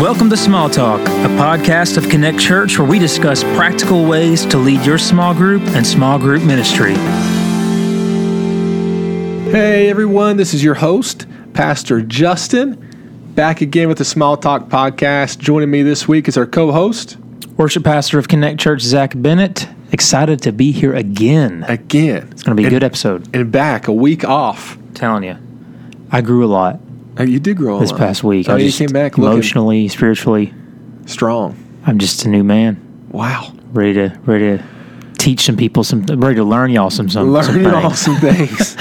Welcome to Small Talk, a podcast of Connect Church where we discuss practical ways to lead your small group and small group ministry. Hey everyone, this is your host, Pastor Justin, back again with the Small Talk podcast. Joining me this week is our co host. Worship pastor of Connect Church, Zac Bennett. Excited to be here again. Again. It's going to be a And- good episode. And back, a week off. telling you, I grew a lot Uh, You did grow this past week. Oh, I you just came back looking emotionally, spiritually. strong. I'm just a new man, Wow. ready to ready to teach some people some, ready to learn y'all some some, Learn some y'all things. some things.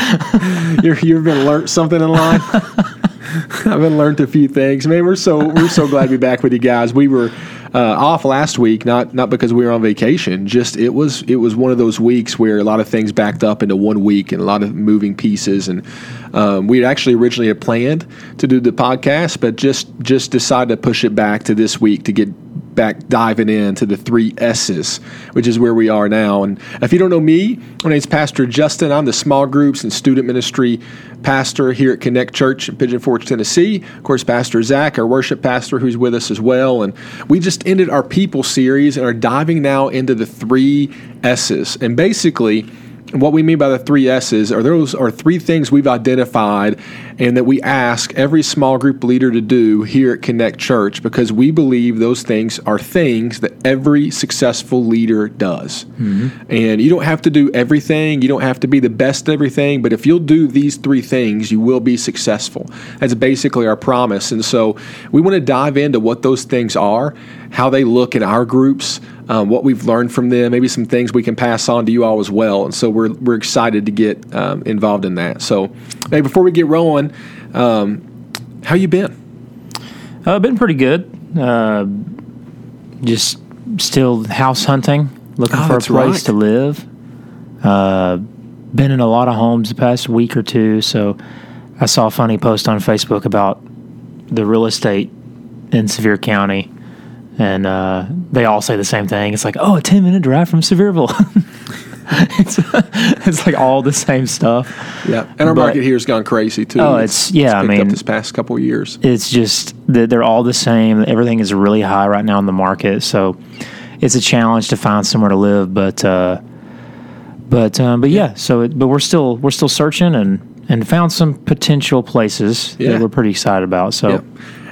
You're, you've been learned something in life. I've learned a few things. Man, we're so we're so glad to be back with you guys. We were uh, off last week, not not because we were on vacation. Just it was it was one of those weeks where a lot of things backed up into one week and a lot of moving pieces. And um, we actually originally had planned to do the podcast, but just just decided to push it back to this week to get back diving into the three S's, which is where we are now. And if you don't know me, my name's Pastor Justin. I'm the small groups and student ministry pastor here at Connect Church in Pigeon Forge, Tennessee. Of course, Pastor Zac, our worship pastor, who's with us as well. And we just ended our people series and are diving now into the three S's. And basically, what we mean by the three S's are those are three things we've identified and that we ask every small group leader to do here at Connect Church because we believe those things are things that every successful leader does. Mm-hmm. And you don't have to do everything, you don't have to be the best at everything, but if you'll do these three things, you will be successful. That's basically our promise. And so we want to dive into what those things are, how they look in our groups, um, what we've learned from them, maybe some things we can pass on to you all as well. And so we're, we're excited to get um, involved in that. So, hey, before we get rolling, um, how you been? Uh, been pretty good. Uh, just still house hunting, looking Oh, for a place right. to live. Uh, been in a lot of homes the past week or two, so I saw a funny post on Facebook about the real estate in Sevier County, and uh, they all say the same thing. It's like, oh, a ten minute drive from Sevierville. it's it's like all the same stuff. Yeah, and our But- market here has gone crazy too. Oh, it's- yeah, I picked up mean- this past couple of years. it's just that they're all the same. Everything is really high right now in the market, so it's a challenge to find somewhere to live. But uh, but um, but yeah, so it, but we're still we're still searching and and found some potential places Yeah. that we're pretty excited about. So Yeah.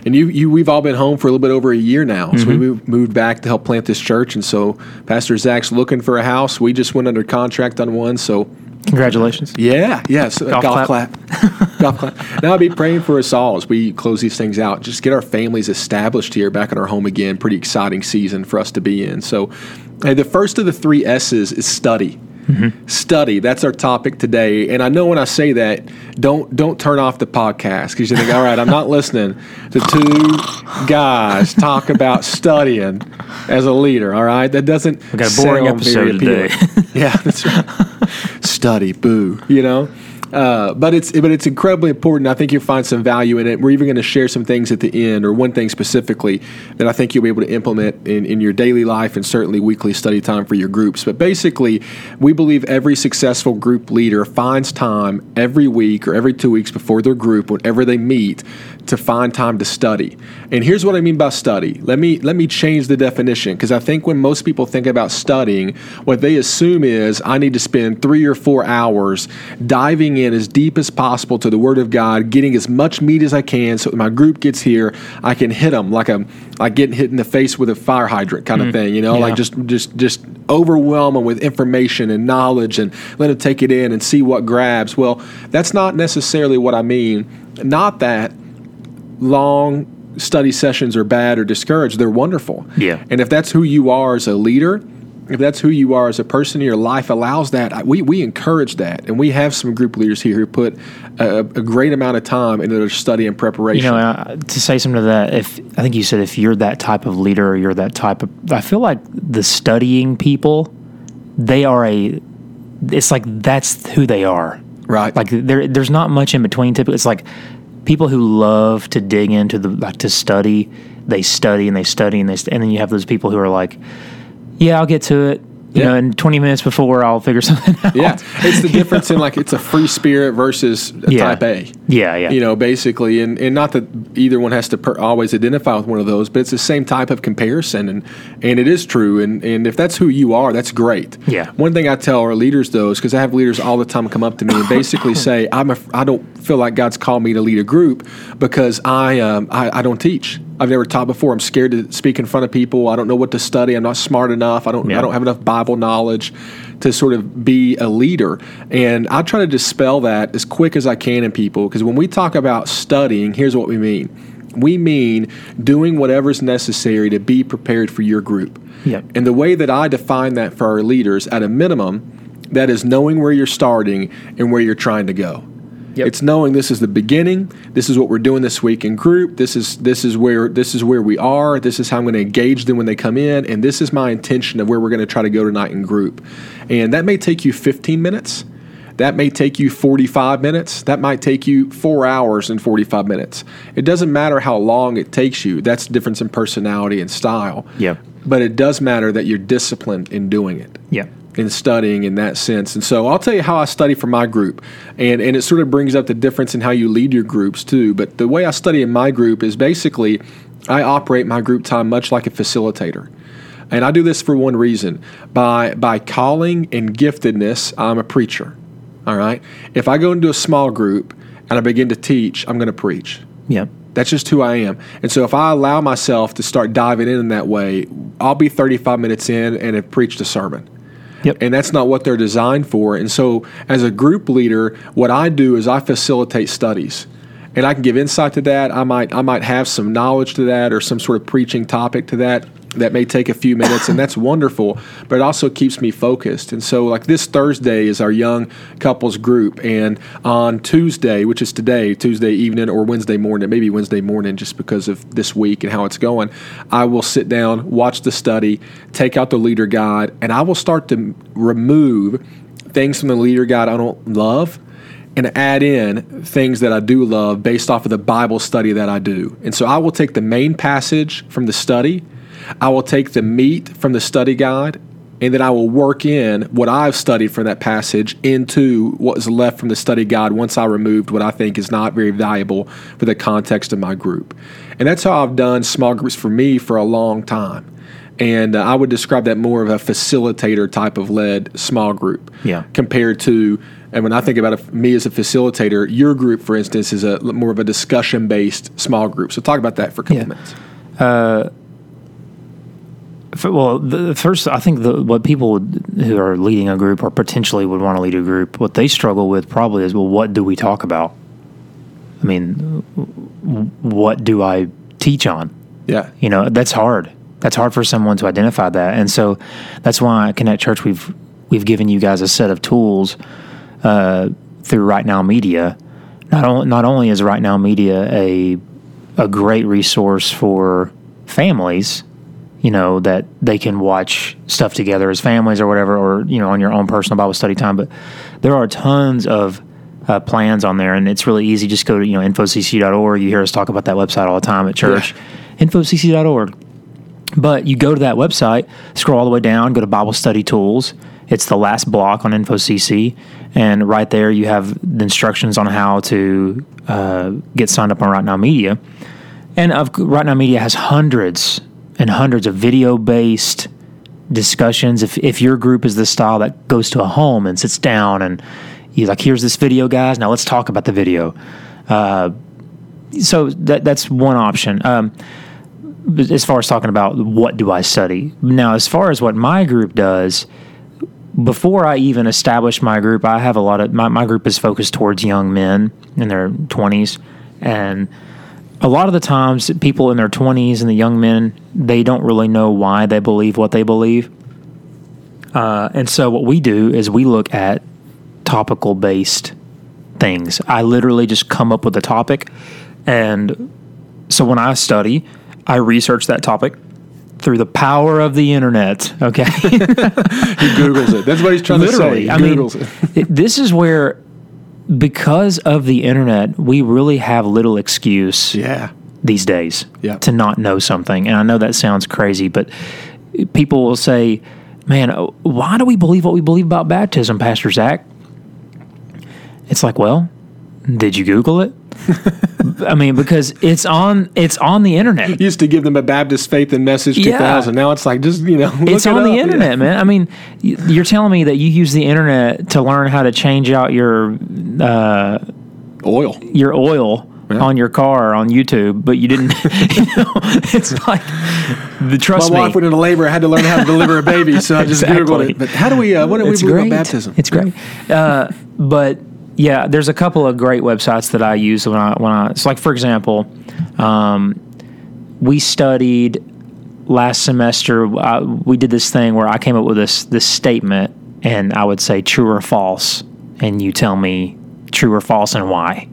And you, you, we've all been home for a little bit over a year now. So Mm-hmm. we moved, moved back to help plant this church. And so Pastor Zach's looking for a house. We just went under contract on one. So congratulations. yeah, yes, golf, Golf clap, golf clap. Now I'll be praying for us all as we close these things out. Just get our families established here, back in our home again. Pretty exciting season for us to be in. So, hey, the first of the three S's is study. Study. That's our topic today. And I know when I say that, don't don't turn off the podcast because you think, all right, I'm not listening to two guys talk about studying as a leader. All right, that doesn't. We got a boring episode today. yeah, that's right. Study, boo. You know. Uh, but it's but it's incredibly important. I think you'll find some value in it. We're even going to share some things at the end, or one thing specifically that I think you'll be able to implement in, in your daily life and certainly weekly study time for your groups. But basically, we believe every successful group leader finds time every week or every two weeks before their group, whenever they meet, to find time to study. And here's what I mean by study. Let me let me change the definition because I think when most people think about studying, what they assume is I need to spend three or four hours diving in as deep as possible to the Word of God, getting as much meat as I can, so when my group gets here, I can hit them like a like getting hit in the face with a fire hydrant kind of mm. thing. You know, Yeah. like just just just overwhelm them with information and knowledge and let them take it in and see what grabs. Well, that's not necessarily what I mean. Not that long study sessions are bad or discouraged. They're wonderful. Yeah. And if that's who you are as a leader, if that's who you are as a person, in your life allows that. We, we encourage that. And we have some group leaders here who put a, a great amount of time into their study and preparation You know, uh, to say something to that, if I think you said if you're that type of leader, or you're that type of, I feel like the studying people, they are a, it's like that's who they are. right. Like there, there's not much in between. Typically, it's like people who love to dig into the like to study. They study and they study and they, st- and then you have those people who are like, yeah, I'll get to it. You Yeah. know, and 20 minutes before I'll figure something out. Yeah, it's the difference in like it's a free spirit versus a Yeah. type A. Yeah, yeah. You know, basically, and, and not that either one has to per- always identify with one of those, but it's the same type of comparison, and and it is true. And and if that's who you are, that's great. Yeah. One thing I tell our leaders though is because I have leaders all the time come up to me and basically say, I'm a, I don't feel like God's called me to lead a group because I um I, I don't teach. I've never taught before. I'm scared to speak in front of people. I don't know what to study. I'm not smart enough. I don't Yeah. I don't have enough Bible knowledge to sort of be a leader. And I try to dispel that as quick as I can in people because when we talk about studying, here's what we mean. We mean doing whatever's necessary to be prepared for your group. Yep. And the way that I define that for our leaders, at a minimum, that is knowing where you're starting and where you're trying to go. Yep. It's knowing this is the beginning. This is what we're doing this week in group. This is this is where this is where we are. This is how I'm going to engage them when they come in, and this is my intention of where we're going to try to go tonight in group. And that may take you 15 minutes. That may take you 45 minutes. That might take you four hours and 45 minutes. It doesn't matter how long it takes you. That's the difference in personality and style. Yep. But it does matter that you're disciplined in doing it Yeah. In studying in that sense. And so I'll tell you how I study for my group. And, and it sort of brings up the difference in how you lead your groups too. But the way I study in my group is basically I operate my group time much like a facilitator. And I do this for one reason. By by calling and giftedness, I'm a preacher. All right? If I go into a small group and I begin to teach, I'm going to preach. Yeah. That's just who I am. And so if I allow myself to start diving in in that way, I'll be 35 minutes in and have preached a sermon. Yep. And that's not what they're designed for. And so as a group leader, what I do is I facilitate studies. And I can give insight to that. I might I might have some knowledge to that or some sort of preaching topic to that that may take a few minutes and that's wonderful, but it also keeps me focused. And so like this Thursday is our young couples group and on Tuesday, which is today, Tuesday evening or Wednesday morning, maybe Wednesday morning just because of this week and how it's going, I will sit down, watch the study, take out the leader guide, and I will start to remove things from the leader guide I don't love and add in things that I do love based off of the Bible study that I do. And so I will take the main passage from the study, I will take the meat from the study guide, and then I will work in what I've studied from that passage into what is left from the study guide once I removed what I think is not very valuable for the context of my group. And that's how I've done small groups for me for a long time. And uh, I would describe that more of a facilitator type of led small group Yeah. compared to and when I think about it, me as a facilitator, your group, for instance, is a more of a discussion based small group. So talk about that for a couple Yeah. minutes. F- Well, the first, I think the, what people would- who are leading a group or potentially would want to lead a group, what they struggle with probably is, well, what do we talk about? I mean, what do I teach on? Yeah, You know, that's hard. That's hard for someone to identify that, and so that's why at Connect Church we've we've given you guys a set of tools uh, through Right Now Media. Not only not only is Right Now Media a a great resource for families, you know, that they can watch stuff together as families or whatever, or you know, on your own personal Bible study time. But there are tons of uh, plans on there, and it's really easy. Just go to you know infocc.org. You hear us talk about that website all the time at church. Infocc.org. But you go to that website, scroll all the way down, go to Bible Study Tools. It's the last block on InfoCC, and right there you have the instructions on how to uh, get signed up on Right Now Media. And of, Right Now Media has hundreds and hundreds of video-based discussions. If if your group is the style that goes to a home and sits down and you like, here's this video, guys. Now let's talk about the video. Uh, so that that's one option. Um, as far as talking about what do I study now, as far as what my group does, before I even establish my group, I have a lot of my, my group is focused towards young men in their 20s. And a lot of the times, people in their 20s and the young men, they don't really know why they believe what they believe. Uh, and so, what we do is we look at topical based things. I literally just come up with a topic. And so, when I study, I research that topic through the power of the internet. Okay. he Googles it. That's what he's trying literally. to say. He I mean, Googles it. it- this is where, because of the internet, we really have little excuse Yeah, these days Yeah. to not know something. And I know that sounds crazy, but people will say, man, uh, why do we believe what we believe about baptism, Pastor Zac? It's like, well, did you Google it? I mean, because it's on it's on the internet. Used to give them a Baptist Faith and Message Yeah. 2000. Now it's like just you know, It's it on the internet, man. I mean, you're telling me that you use the internet to learn how to change out your uh, Oil. your oil Yeah. on your car on YouTube, but you didn't. you know, it's like the trust My me. wife went into labor. I had to learn how to deliver a baby, so I just Exactly. googled it. But how do we? Uh, what do we believe great. about baptism? It's great. Uh, but yeah, there's a couple of great websites that I use when I when I. It's like for example, um, we studied last semester. Uh, we did this thing where I came up with this this statement, and I would say true or false, and you tell me true or false and why.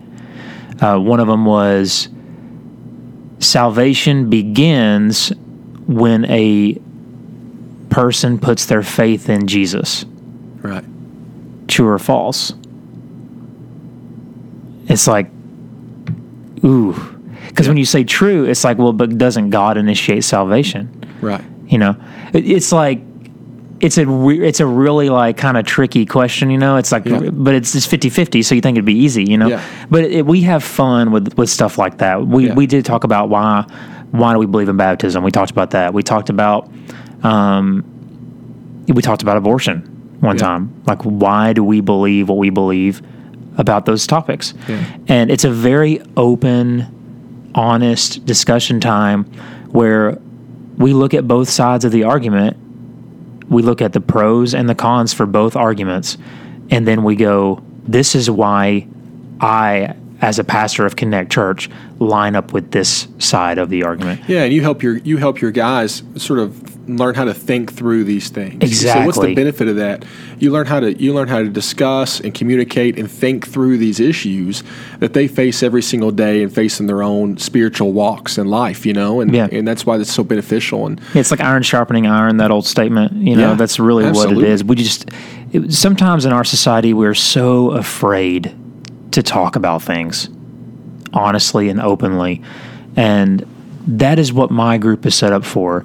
Uh, one of them was salvation begins when a person puts their faith in Jesus Right. true or false. It's like, ooh, because when you say true, it's like, well, but doesn't God initiate salvation? Right. You know, it, it's like, it's a re- it's a really like kind of tricky question, you know. It's like, Yeah. but it's just 50-50, so you think it'd be easy, you know. Yeah. But it, we have fun with with stuff like that. We Yeah. we did talk about why why do we believe in baptism? We talked about that. We talked about um, we talked about abortion one Yeah. time. Like, why do we believe what we believe about those topics? Yeah. And it's a very open, honest discussion time where we look at both sides of the argument. We look at the pros and the cons for both arguments. And then we go, this is why I, as a pastor of Connect Church, line up with this side of the argument. Yeah, and you help your you help your guys sort of learn how to think through these things. So what's the benefit of that? You learn how to you learn how to discuss and communicate and think through these issues that they face every single day and face in their own spiritual walks in life, you know, and Yeah. and that's why that's so beneficial and It's like iron sharpening iron, that old statement. You know, Yeah, that's really what it is. We just, it, sometimes in our society, we're so afraid to talk about things honestly and openly. And that is what my group is set up for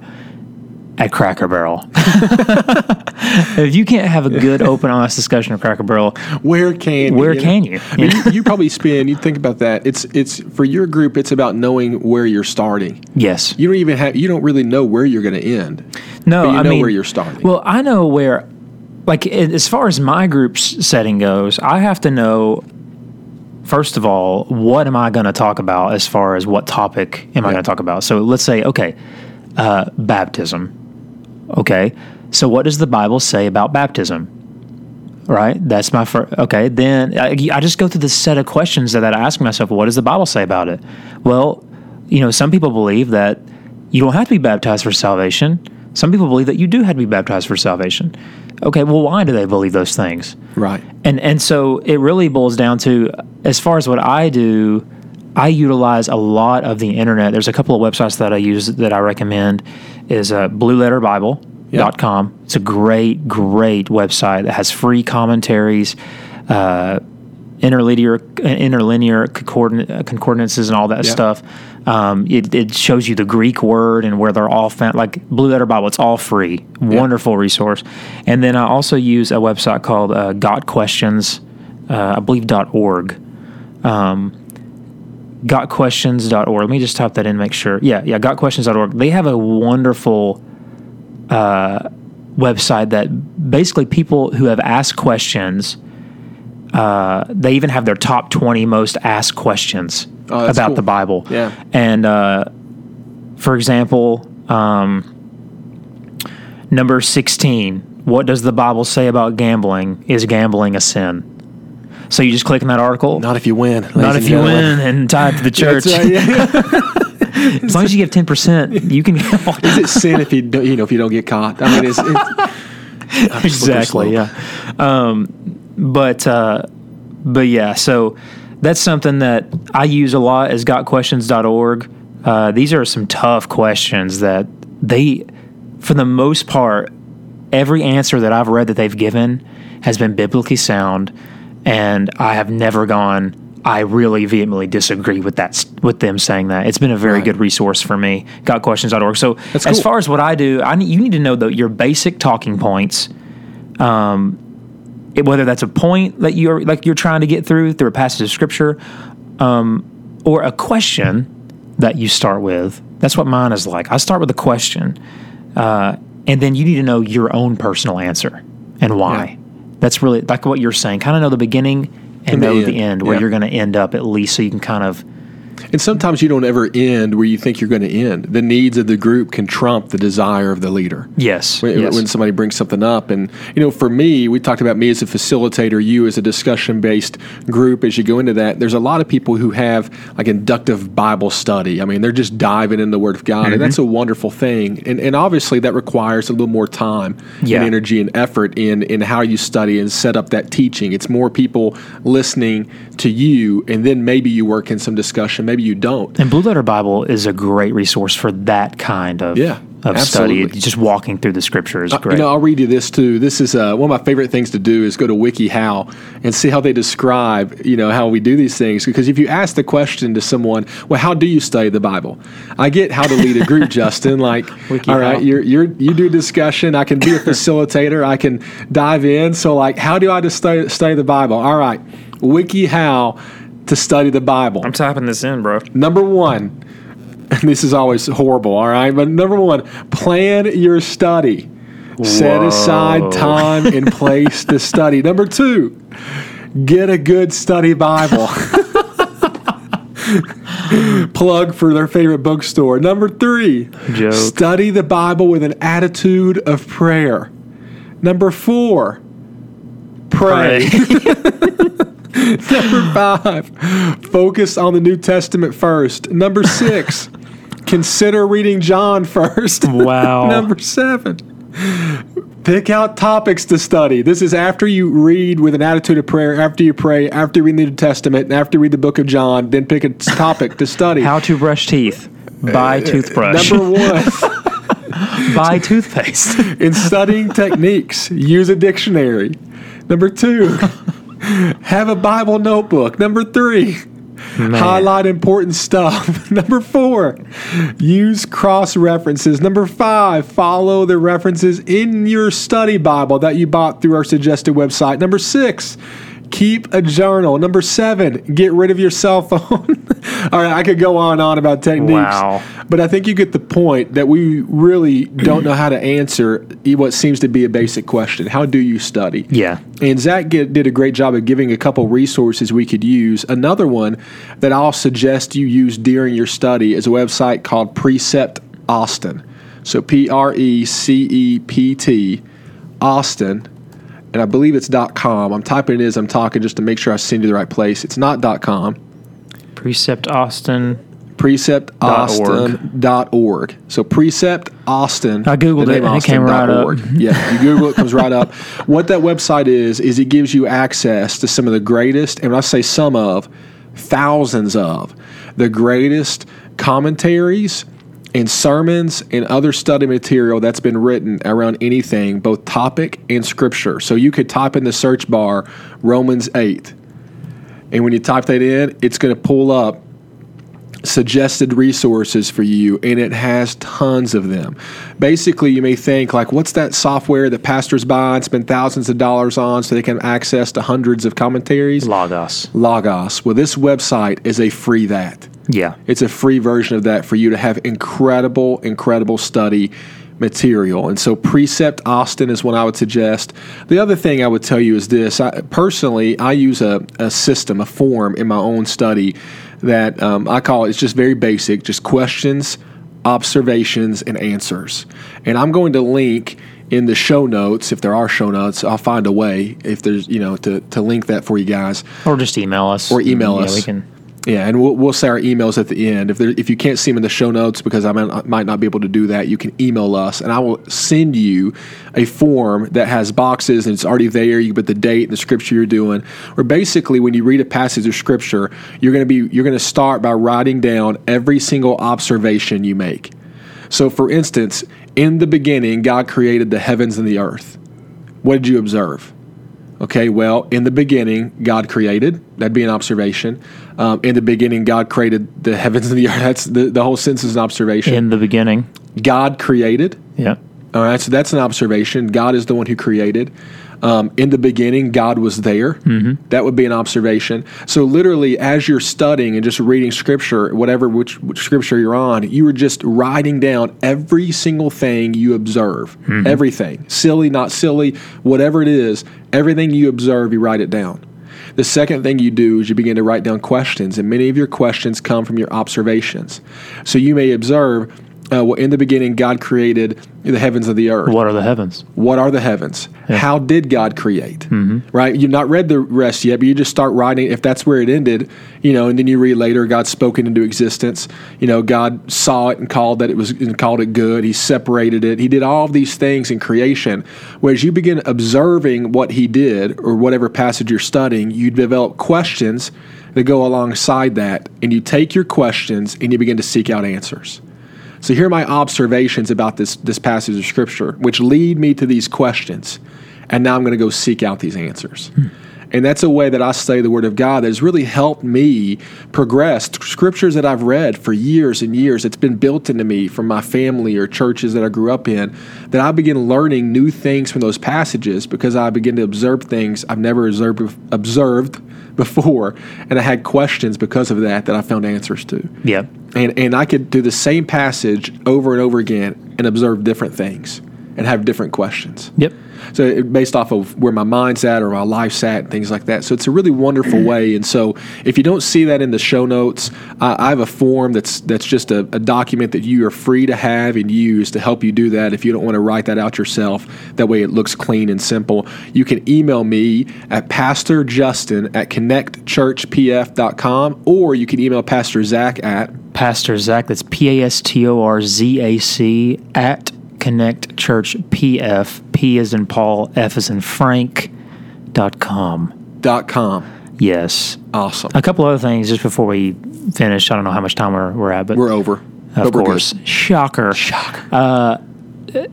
at Cracker Barrel. if you can't have a good, open, honest discussion at Cracker Barrel, where can Where know? can you? I mean, you, you probably spend. You think about that. It's it's for your group. It's about knowing where you're starting. yes. You don't even have. You don't really know where you're going to end. No, you I know mean, where you're starting. Well, I know where, like, as far as my group's setting goes, I have to know, first of all, what am I going to talk about as far as what topic am I going to talk about? So let's say, okay, uh, baptism. Okay. So what does the Bible say about baptism? Right. That's my first. Okay. Then I, I just go through this set of questions that I ask myself. What does the Bible say about it? Well, you know, some people believe that you don't have to be baptized for salvation. Some people believe that you do have to be baptized for salvation. Okay. Well, why do they believe those things? right. And and so it really boils down to as far as what I do, I utilize a lot of the internet. There's a couple of websites that I use that I recommend is uh, blueletterbible.com. It's a great, great website that has free commentaries, uh, interlinear, interlinear concordin- concordances and all that Yeah. stuff. Um, it, it shows you the Greek word and where they're all found. Like Blue Letter Bible, it's all free. Wonderful resource. And then I also use a website called uh, Got Questions, uh, I believe .org. Um, gotquestions.org. Let me just type that in, make sure. Yeah, yeah, gotquestions.org. They have a wonderful uh, website that basically people who have asked questions. Uh, they even have their top 20 most asked questions Oh, about cool. the Bible. Yeah. And uh, for example, um, number 16, what does the Bible say about gambling? Is gambling a sin? So you just click on that article. Not if you win. Not if you win and tie it to the church. Right, yeah. As long as you give ten percent, you can gamble. Is it sin if you don't, you know if you don't get caught? I mean, it's, it's exactly. Yeah. Um, but uh, but yeah. So that's something that I use a lot. Is gotquestions.org. Uh, these are some tough questions that they, for the most part, every answer that I've read that they've given has been biblically sound, and I have never gone. I really vehemently disagree with that with them saying that. It's been a very Right. good resource for me. Gotquestions.org. So That's as far as what I do, I need, you need to know the, your basic talking points. Um, it- whether that's a point that you're like you're trying to get through through a passage of scripture, um, or a question that you start with. That's what mine is like. I start with a question, uh, and then you need to know your own personal answer and why. Yeah. That's really like what you're saying. Kind of know the beginning and, And the know end. the end where Yeah. you're going to end up at least, so you can kind of And sometimes you don't ever end where you think you're going to end. The needs of the group can trump the desire of the leader. yes, When, yes. when somebody brings something up, and you know, for me, we talked about me as a facilitator, you as a discussion-based group. As you go into that, there's a lot of people who have like inductive Bible study. I mean, they're just diving in the Word of God, Mm-hmm. and that's a wonderful thing. And, and obviously, that requires a little more time Yeah. and energy and effort in in how you study and set up that teaching. It's more people listening to you, and then maybe you work in some discussion, maybe you don't. And Blue Letter Bible is a great resource for that kind of Yeah, of absolutely. study. Just walking through the scripture is Uh, great. You know, I'll read you this too. This is uh, one of my favorite things to do is go to WikiHow and see how they describe, you know, how we do these things. Because if you ask the question to someone, well, how do you study the Bible? I get how to lead a group, Justin. Like, all right, you're, you're you do discussion. I can be a facilitator. I can dive in. So, like, how do I just study, study the Bible? All right, WikiHow to study the Bible. I'm typing this in, bro. Number one, and this is always horrible, all right? But number one, plan your study. Set aside time and place to study. Number two, get a good study Bible. Plug for their favorite bookstore. Number three, Joke. study the Bible with an attitude of prayer. Number four, pray. Number five, focus on the New Testament first. Number six, consider reading John first. Wow. Number seven, pick out topics to study. This is after you read with an attitude of prayer, after you pray, after you read the New Testament, and after you read the book of John, then pick a topic to study. How to brush teeth. Buy uh, toothbrush. Number one, Buy toothpaste. in studying techniques, use a dictionary. Number two, have a Bible notebook. Number three, highlight important stuff. Number four, use cross references. Number five, follow the references in your study Bible that you bought through our suggested website. Number six, keep a journal. Number seven, get rid of your cell phone. All right, I could go on and on about techniques. Wow. But I think you get the point that we really don't know how to answer what seems to be a basic question. How do you study? Yeah. And Zac get, did a great job of giving a couple resources we could use. Another one that I'll suggest you use during your study is a website called Precept Austin. So P R E C E P T Austin. And I believe it's .com. I'm typing it as I'm talking just to make sure I send you the right place. It's not .com. Precept Austin. preceptaustin.org. So precept Austin. I Googled the it, name and it came right up. Yeah, you Google it, it comes right up. What that website is is it gives you access to some of the greatest, and when I say some of, thousands of the greatest commentaries and sermons and other study material that's been written around anything, both topic and scripture. So you could type in the search bar Romans 8. And when you type that in, it's going to pull up suggested resources for you and it has tons of them basically you may think like what's that software that pastors buy and spend thousands of dollars on so they can access to hundreds of commentaries Logos. logos well this website is a free that Yeah. it's a free version of that for you to have incredible, incredible study material. And so Precept Austin is one I would suggest. The other thing I would tell you is this. I, personally, I use a, a system, a form in my own study that um, I call it's just very basic, just questions, observations, and answers. And I'm going to link in the show notes, if there are show notes, I'll find a way if there's, you know, to, to link that for you guys. Or just email us. Or email yeah, us. We can. Yeah, and we'll, we'll say our emails at the end. If there, if you can't see them in the show notes because I might, might not be able to do that, you can email us, and I will send you a form that has boxes and it's already there. You put the date and the scripture you're doing. Or basically, when you read a passage of scripture, you're going to be you're going to start by writing down every single observation you make. So, for instance, in the beginning, God created the heavens and the earth. What did you observe? Okay, well, in the beginning, God created. That'd be an observation. Um, in the beginning, God created the heavens and the earth. That's the, the whole sentence is an observation. In the beginning. God created. Yeah. All right, so that's an observation. God is the one who created. Um, in the beginning, God was there. Mm-hmm. That would be an observation. So, literally, as you're studying and just reading scripture, whatever which, which scripture you're on, you are just writing down every single thing you observe. Mm-hmm. Everything. Silly, not silly, whatever it is, everything you observe, you write it down. The second thing you do is you begin to write down questions, and many of your questions come from your observations. So, you may observe uh, well, in the beginning, God created the heavens and the earth. What are the heavens? What are the heavens? Yeah. How did God create? Mm-hmm. Right? You've not read the rest yet, but you just start writing. If that's where it ended, you know, and then you read later, God spoke it into existence. You know, God saw it and called that it was and called it good. He separated it. He did all of these things in creation. Whereas you begin observing what He did, or whatever passage you're studying, you develop questions that go alongside that, and you take your questions and you begin to seek out answers. So here are my observations about this, this passage of Scripture, which lead me to these questions. And now I'm going to go seek out these answers. Hmm. And that's a way that I study the Word of God that has really helped me progress. Scriptures that I've read for years and years, it's been built into me from my family or churches that I grew up in, that I begin learning new things from those passages because I begin to observe things I've never observed, observed before. And I had questions because of that that I found answers to. Yeah. And, and I could do the same passage over and over again and observe different things and have different questions. Yep. So based off of where my mind's at or my life's at and things like that. So it's a really wonderful way. And so if you don't see that in the show notes, I have a form that's that's just a, a, document that you are free to have and use to help you do that. If you don't want to write that out yourself, that way it looks clean and simple. You can email me at Pastor Justin at connectchurchpf.com or you can email Pastor Zac at Pastor Zac. That's P A S T O R Z A C at Connect Church PF. P is in Paul, F is in Frank. Dot com. Dot com. Yes. Awesome. A couple other things just before we finish. I don't know how much time we're, we're at, but we're over. Of course. Shocker. Shocker. Uh,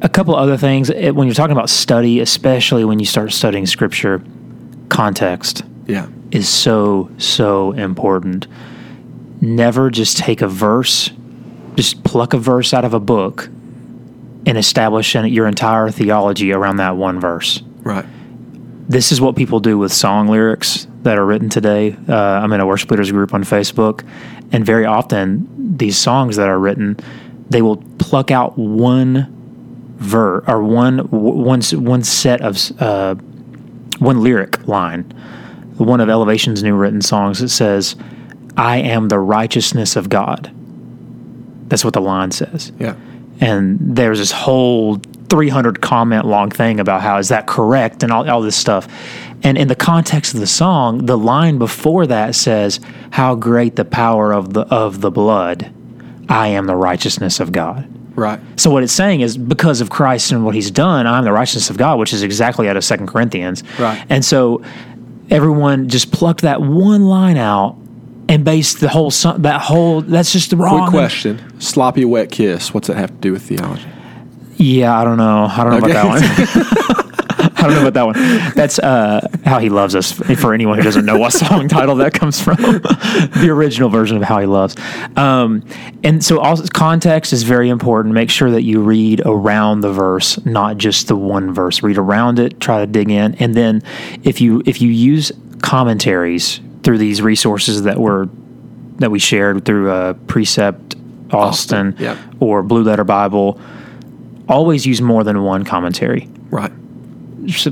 a couple other things. When you're talking about study, especially when you start studying scripture, context yeah. is so, so important. Never just take a verse, just pluck a verse out of a book and establish your entire theology around that one verse. Right. This is what people do with song lyrics that are written today. Uh, I'm in a worship leaders group on Facebook, and very often these songs that are written, they will pluck out one ver or one one one set of uh, one lyric line. One of Elevation's new written songs that says, "I am the righteousness of God." That's what the line says. Yeah and there's this whole 300 comment long thing about how is that correct and all, all this stuff. And in the context of the song the line before that says how great the power of the of the blood. I am the righteousness of god. Right. So what it's saying is because of christ and what he's done i'm the righteousness of god which is exactly out of second corinthians. Right. And so everyone just plucked that one line out and base the whole that whole that's just the wrong. Quick question: sloppy wet kiss. What's that have to do with theology? Yeah, I don't know. I don't know okay. about that one. I don't know about that one. That's uh, how he loves us. For anyone who doesn't know what song title that comes from, the original version of how he loves. Um, and so, also context is very important. Make sure that you read around the verse, not just the one verse. Read around it. Try to dig in, and then if you if you use commentaries through these resources that were that we shared through uh, Precept Austin, Austin. Or Blue Letter Bible, always use more than one commentary. Right.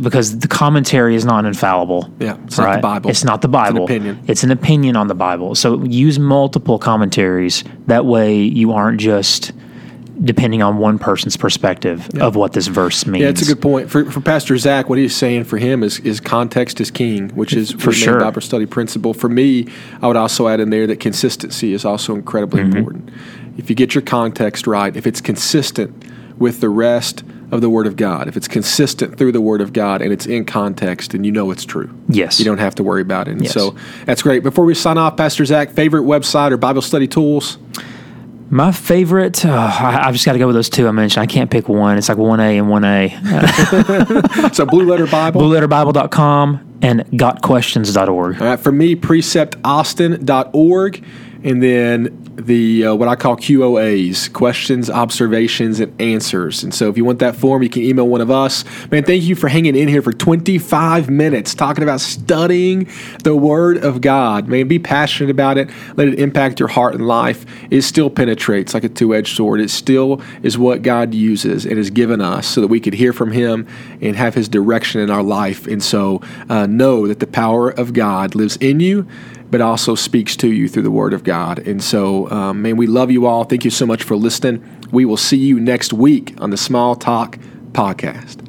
Because the commentary is not infallible. Yeah, it's right? not the Bible. It's not the Bible. It's an opinion. It's an opinion on the Bible. So use multiple commentaries. That way, you aren't just depending on one person's perspective yeah. of what this verse means. Yeah, it's a good point. For, for Pastor Zac, what he's saying for him is, is context is king, which is for sure Bible study principle. For me, I would also add in there that consistency is also incredibly mm-hmm. important. If you get your context right, if it's consistent with the rest of the Word of God, if it's consistent through the Word of God and it's in context and you know it's true. Yes. You don't have to worry about it. And yes. so that's great. Before we sign off, Pastor Zac, favorite website or Bible study tools? My favorite, oh, I, I've just got to go with those two I mentioned. I can't pick one. It's like 1A and 1A. So Blue Letter Bible. BlueLetterBible.com and GotQuestions.org. All right, for me, preceptaustin.org, and then the uh, what I call QOAs, questions, observations, and answers. And so, if you want that form, you can email one of us. Man, thank you for hanging in here for 25 minutes talking about studying the Word of God. Man, be passionate about it. Let it impact your heart and life. It still penetrates like a two-edged sword. It still is what God uses and has given us so that we could hear from Him and have His direction in our life. And so, uh, know that the power of God lives in you but also speaks to you through the Word of God. And so, um, man, we love you all. Thank you so much for listening. We will see you next week on the Small Talk Podcast.